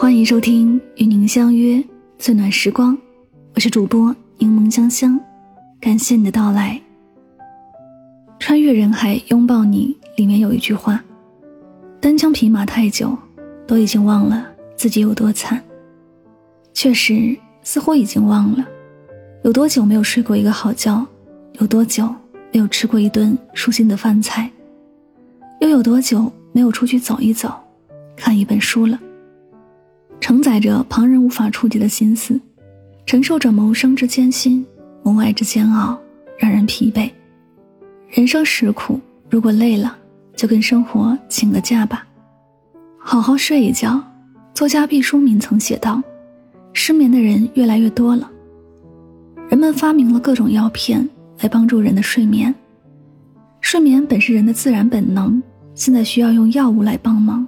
欢迎收听与您相约最暖时光，我是主播柠檬香香，感谢你的到来。穿越人海拥抱你，里面有一句话：单枪匹马太久，都已经忘了自己有多惨。确实，似乎已经忘了有多久没有睡过一个好觉，有多久没有吃过一顿舒心的饭菜，又有多久没有出去走一走，看一本书了。承载着旁人无法触及的心思，承受着谋生之艰辛、谋爱之煎熬，让人疲惫。人生实苦，如果累了，就跟生活请个假吧，好好睡一觉。作家毕淑敏曾写道：“失眠的人越来越多了，人们发明了各种药片来帮助人的睡眠。睡眠本是人的自然本能，现在需要用药物来帮忙。”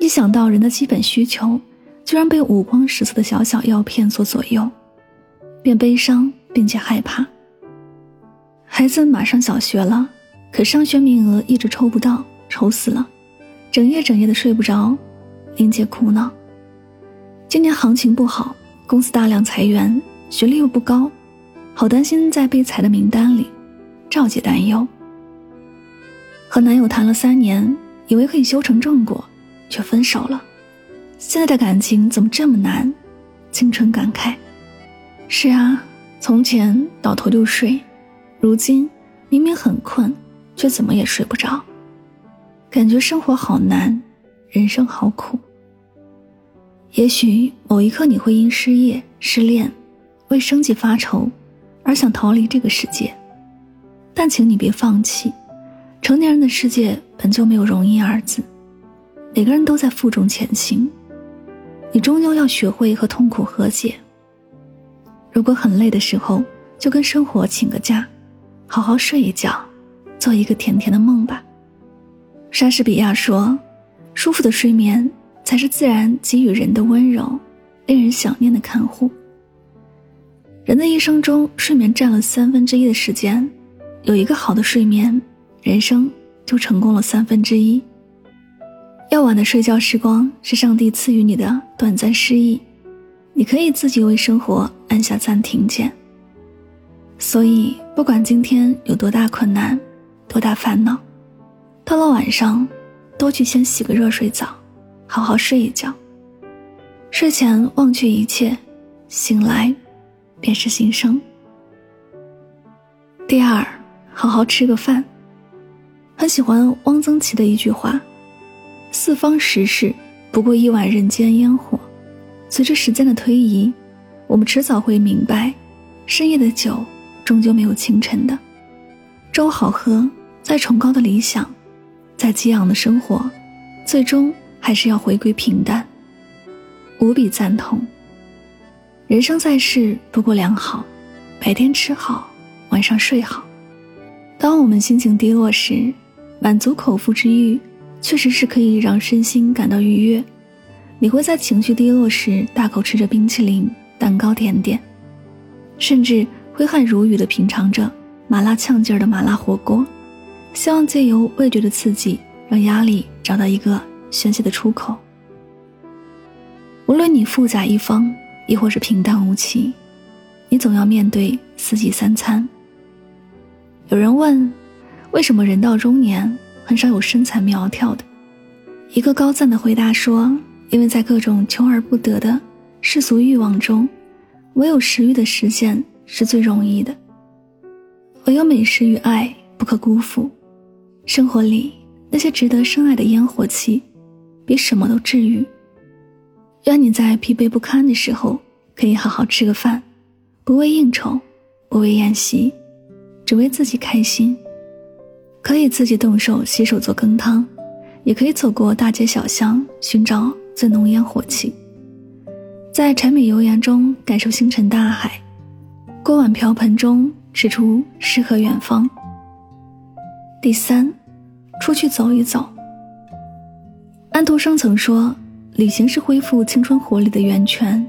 一想到人的基本需求，居然被五光十色的小小药片所左右，便悲伤并且害怕。孩子马上小学了，可上学名额一直抽不到，愁死了，整夜整夜的睡不着，玲姐苦恼。今年行情不好，公司大量裁员，学历又不高，好担心在被裁的名单里。赵姐担忧。和男友谈了三年，以为可以修成正果。却分手了，现在的感情怎么这么难？青春感慨。是啊，从前倒头就睡，如今明明很困，却怎么也睡不着，感觉生活好难，人生好苦。也许某一刻你会因失业、失恋，为生计发愁，而想逃离这个世界，但请你别放弃，成年人的世界本就没有容易二字。每个人都在负重前行，你终究要学会和痛苦和解。如果很累的时候，就跟生活请个假，好好睡一觉，做一个甜甜的梦吧。莎士比亚说：“舒服的睡眠才是自然给予人的温柔，令人想念的看护。”人的一生中，睡眠占了三分之一的时间，有一个好的睡眠，人生就成功了三分之一。夜晚的睡觉时光是上帝赐予你的短暂失忆，你可以自己为生活按下暂停键。所以，不管今天有多大困难、多大烦恼，到了晚上，都去先洗个热水澡，好好睡一觉。睡前忘却一切，醒来便是新生。第二，好好吃个饭。很喜欢汪曾祺的一句话。四方时事不过一碗人间烟火。随着时间的推移，我们迟早会明白，深夜的酒终究没有清晨的。粥好喝，再崇高的理想，再激昂的生活，最终还是要回归平淡。无比赞同。人生在世不过良好，白天吃好，晚上睡好。当我们心情低落时，满足口腹之欲。确实是可以让身心感到愉悦。你会在情绪低落时大口吃着冰淇淋、蛋糕、甜点，甚至挥汗如雨地品尝着麻辣呛劲儿的麻辣火锅，希望借由味觉的刺激，让压力找到一个宣泄的出口。无论你富甲一方，亦或是平淡无奇，你总要面对四季三餐。有人问，为什么人到中年？很少有身材苗条的。一个高赞的回答说：“因为在各种求而不得的世俗欲望中，唯有食欲的实现是最容易的。唯有美食与爱不可辜负。生活里那些值得深爱的烟火气，比什么都治愈。愿你在疲惫不堪的时候，可以好好吃个饭，不为应酬，不为宴席，只为自己开心。”可以自己动手洗手做羹汤，也可以走过大街小巷寻找最浓烟火气，在柴米油盐中感受星辰大海，锅碗瓢盆中吃出诗和远方。第三，出去走一走。安徒生曾说，旅行是恢复青春活力的源泉。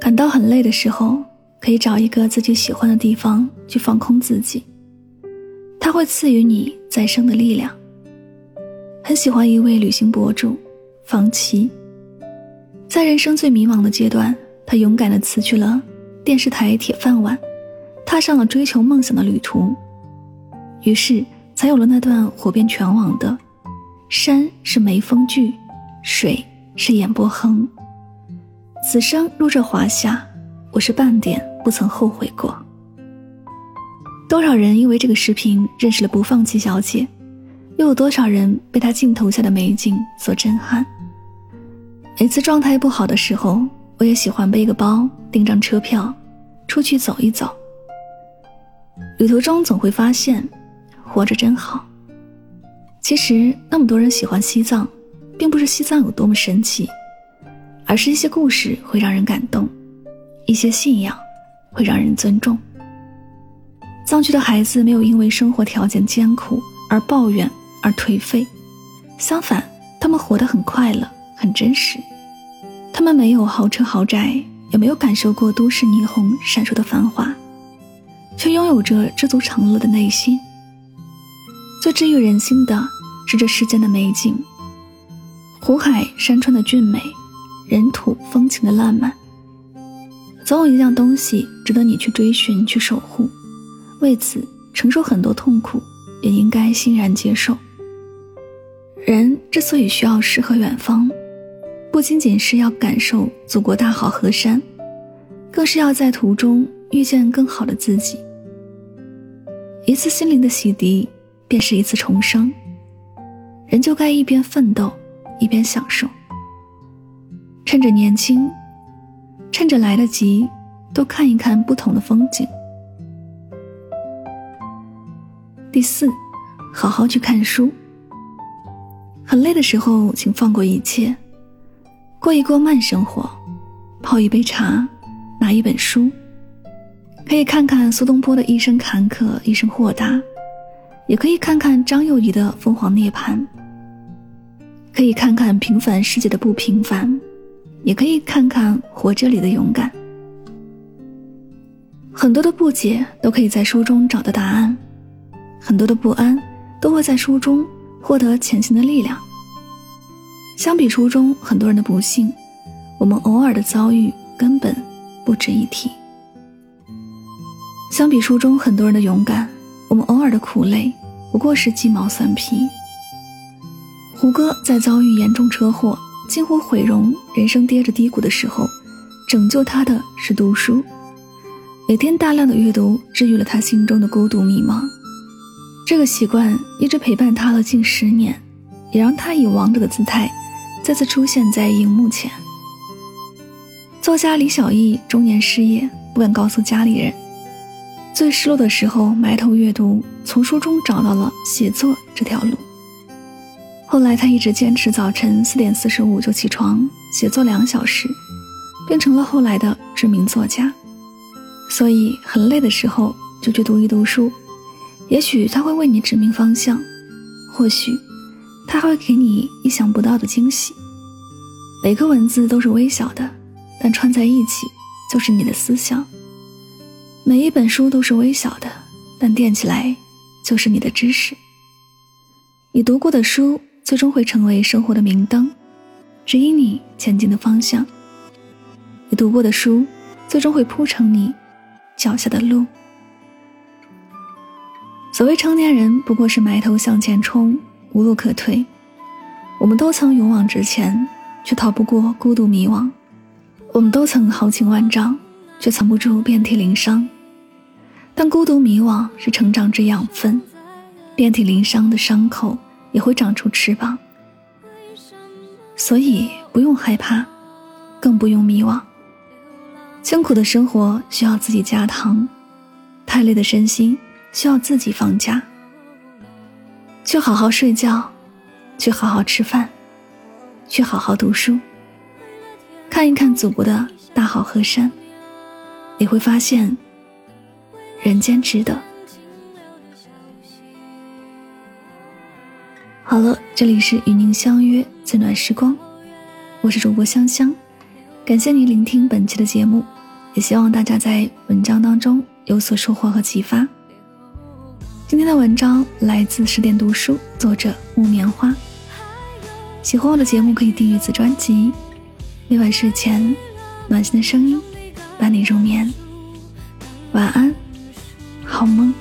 感到很累的时候，可以找一个自己喜欢的地方去放空自己。他会赐予你再生的力量。很喜欢一位旅行博主，方琦，在人生最迷茫的阶段，他勇敢地辞去了电视台铁饭碗，踏上了追求梦想的旅途。于是，才有了那段火遍全网的“山是眉峰聚，水是眼波横”。此生入这华夏，我是半点不曾后悔过。多少人因为这个视频认识了不放弃小姐，又有多少人被她镜头下的美景所震撼？每次状态不好的时候，我也喜欢背个包，订张车票，出去走一走。旅途中总会发现，活着真好。其实那么多人喜欢西藏，并不是西藏有多么神奇，而是一些故事会让人感动，一些信仰会让人尊重。藏区的孩子没有因为生活条件艰苦而抱怨而颓废，相反，他们活得很快乐，很真实。他们没有豪车豪宅，也没有感受过都市霓虹闪烁的繁华，却拥有着知足常乐的内心。最治愈人心的是这世间的美景：湖海山川的俊美，人土风情的烂漫。总有一样东西值得你去追寻、去守护，为此承受很多痛苦，也应该欣然接受。人之所以需要诗和远方。不仅仅是要感受祖国大好河山，更是要在途中遇见更好的自己。一次心灵的洗涤，便是一次重生。人就该一边奋斗，一边享受。趁着年轻，趁着来得及，多看一看不同的风景。第四，好好去看书。很累的时候，请放过一切。过一过慢生活，泡一杯茶，拿一本书，可以看看苏东坡的一生坎坷，一生豁达；也可以看看张幼仪的凤凰涅槃；可以看看平凡世界的不平凡，也可以看看活着里的勇敢。很多的不解都可以在书中找到答案，很多的不安都会在书中获得前行的力量。相比书中很多人的不幸，我们偶尔的遭遇根本不值一提；相比书中很多人的勇敢，我们偶尔的苦累不过是鸡毛蒜皮。胡歌在遭遇严重车祸、近乎毁容、人生跌着低谷的时候，拯救他的是读书。每天大量的阅读，治愈了他心中的孤独迷茫。这个习惯一直陪伴他了近十年，也让他以王者的姿态。再次出现在荧幕前。作家李小艺中年失业，不敢告诉家里人。最失落的时候，埋头阅读，从书中找到了写作这条路。后来，他一直坚持早晨四点四十五就起床写作两小时，变成了后来的知名作家。所以，很累的时候就去读一读书，也许他会为你指明方向，或许。它会给你意想不到的惊喜。每个文字都是微小的，但串在一起就是你的思想。每一本书都是微小的，但垫起来就是你的知识。你读过的书，最终会成为生活的明灯，指引你前进的方向。你读过的书，最终会铺成你脚下的路。所谓成年人，不过是埋头向前冲。无路可退，我们都曾勇往直前，却逃不过孤独迷惘；我们都曾豪情万丈，却藏不住遍体鳞伤。但孤独迷惘是成长之养分，遍体鳞伤的伤口也会长出翅膀。所以不用害怕，更不用迷惘。辛苦的生活需要自己加糖，太累的身心需要自己放假。去好好睡觉，去好好吃饭，去好好读书，看一看祖国的大好河山，你会发现，人间值得。好了，这里是与您相约最暖时光，我是主播香香，感谢您聆听本期的节目，也希望大家在文章当中有所收获和启发。今天的文章来自十点读书，作者木棉花。喜欢我的节目可以订阅此专辑。每晚睡前，暖心的声音伴你入眠。晚安，好梦。